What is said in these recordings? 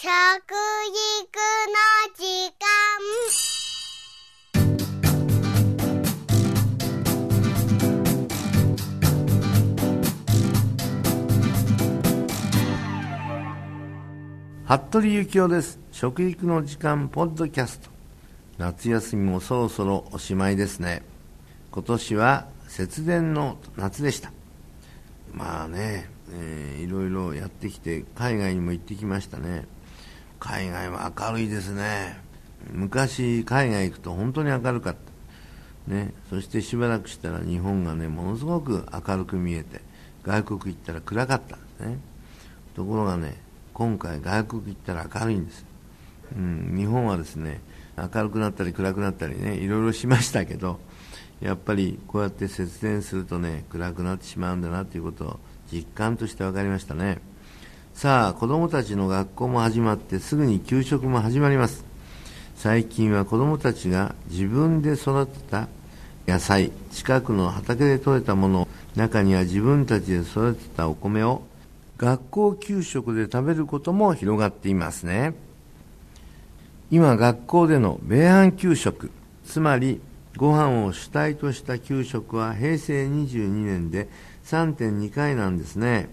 食育の時間。服部幸男です。食育の時間ポッドキャスト。夏休みもそろそろおしまいですね。今年は節電の夏でした。まあね、えー、いろいろやってきて海外にも行ってきましたね。海外は明るいですね。昔海外行くと本当に明るかった。ね。そしてしばらくしたら日本がねものすごく明るく見えて外国行ったら暗かった。んですね。ところがね今回外国行ったら明るいんです、うん、日本はですね明るくなったり暗くなったりねいろいろしましたけどやっぱりこうやって節電するとね暗くなってしまうんだなということを実感として分かりましたね。さあ子どもたちの学校も始まってすぐに給食も始まります。最近は子どもたちが自分で育てた野菜近くの畑で採れたもの中には自分たちで育てたお米を学校給食で食べることも広がっていますね。今学校での米飯給食つまりご飯を主体とした給食は平成22年で3.2回なんですね、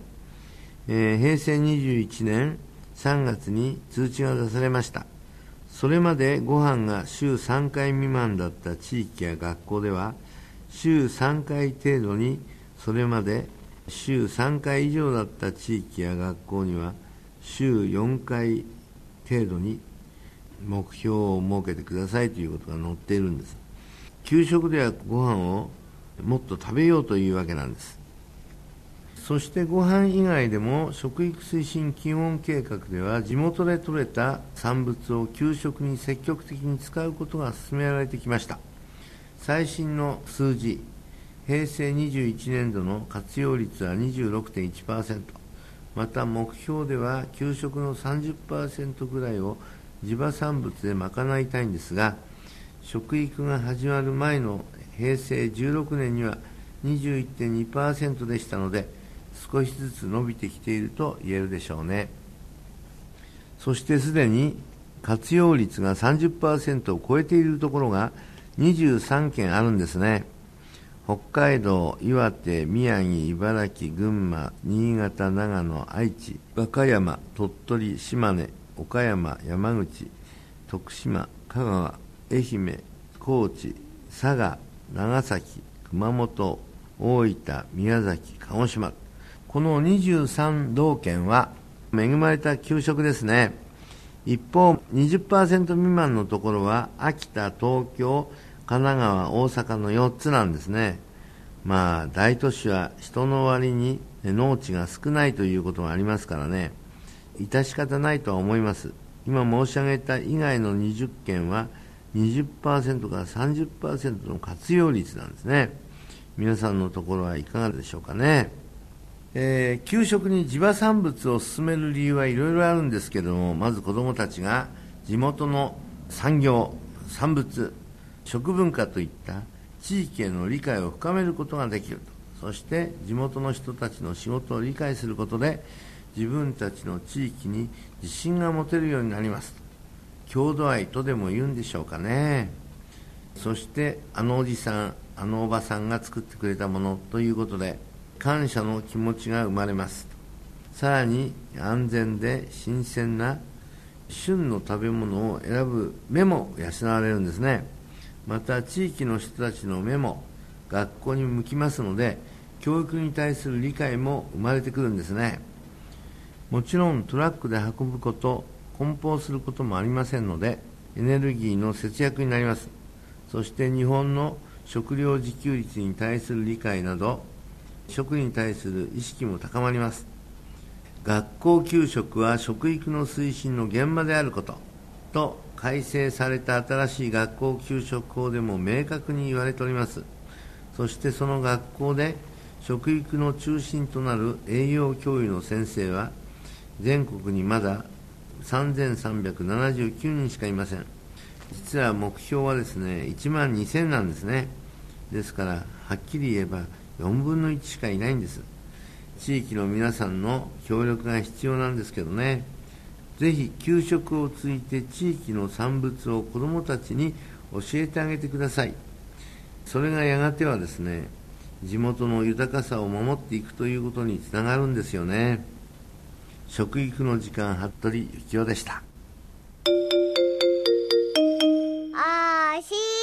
えー、平成21年3月に通知が出されました。それまでご飯が週3回未満だった地域や学校では週3回程度にそれまで週3回以上だった地域や学校には週4回程度に目標を設けてくださいということが載っているんです。給食ではご飯をもっと食べようというわけなんです。そしてご飯以外でも食育推進基本計画では地元で採れた産物を給食に積極的に使うことが進められてきました。最新の数字平成21年度の活用率は26.1%また目標では給食の30%ぐらいを地場産物で賄いたいんですが食育が始まる前の平成16年には21.2%でしたので少しずつ伸びてきていると言えるでしょうねそしてすでに活用率が30%を超えているところが23件あるんですね北海道、岩手、宮城、茨城、群馬、新潟、長野、愛知、和歌山、鳥取、島根、岡山、山口、徳島、香川、愛媛、高知、佐賀、長崎、熊本、大分、宮崎、鹿児島。この23道県は恵まれた給食ですね。一方、20%未満のところは秋田、東京、神奈川、大阪の4つなんですね。まあ、大都市は人の割に農地が少ないということがありますからね、致し方ないとは思います。今申し上げた以外の20件は20%から30%の活用率なんですね。皆さんのところはいかがでしょうかね。えー、給食に地場産物を進める理由はいろいろあるんですけども、まず子どもたちが地元の産業、産物、食文化といった地域への理解を深めることができると。そして地元の人たちの仕事を理解することで自分たちの地域に自信が持てるようになります郷土愛とでも言うんでしょうかね。そしてあのおじさんあのおばさんが作ってくれたものということで感謝の気持ちが生まれます。さらに安全で新鮮な旬の食べ物を選ぶ目も養われるんですね。また地域の人たちの目も学校に向きますので教育に対する理解も生まれてくるんですね。もちろんトラックで運ぶこと梱包することもありませんのでエネルギーの節約になります。そして日本の食料自給率に対する理解など食に対する意識も高まります。学校給食は食育の推進の現場であることと改正された新しい学校給食法でも明確に言われております。そしてその学校で食育の中心となる栄養教諭の先生は全国にまだ3379人しかいません。実は目標はですね1万2000なんですね。ですからはっきり言えば4分の1しかいないんです。地域の皆さんの協力が必要なんですけどね。ぜひ給食をついて地域の産物を子どもたちに教えてあげてください。それがやがてはですね地元の豊かさを守っていくということにつながるんですよね。食育の時間服部幸男でした。あーしー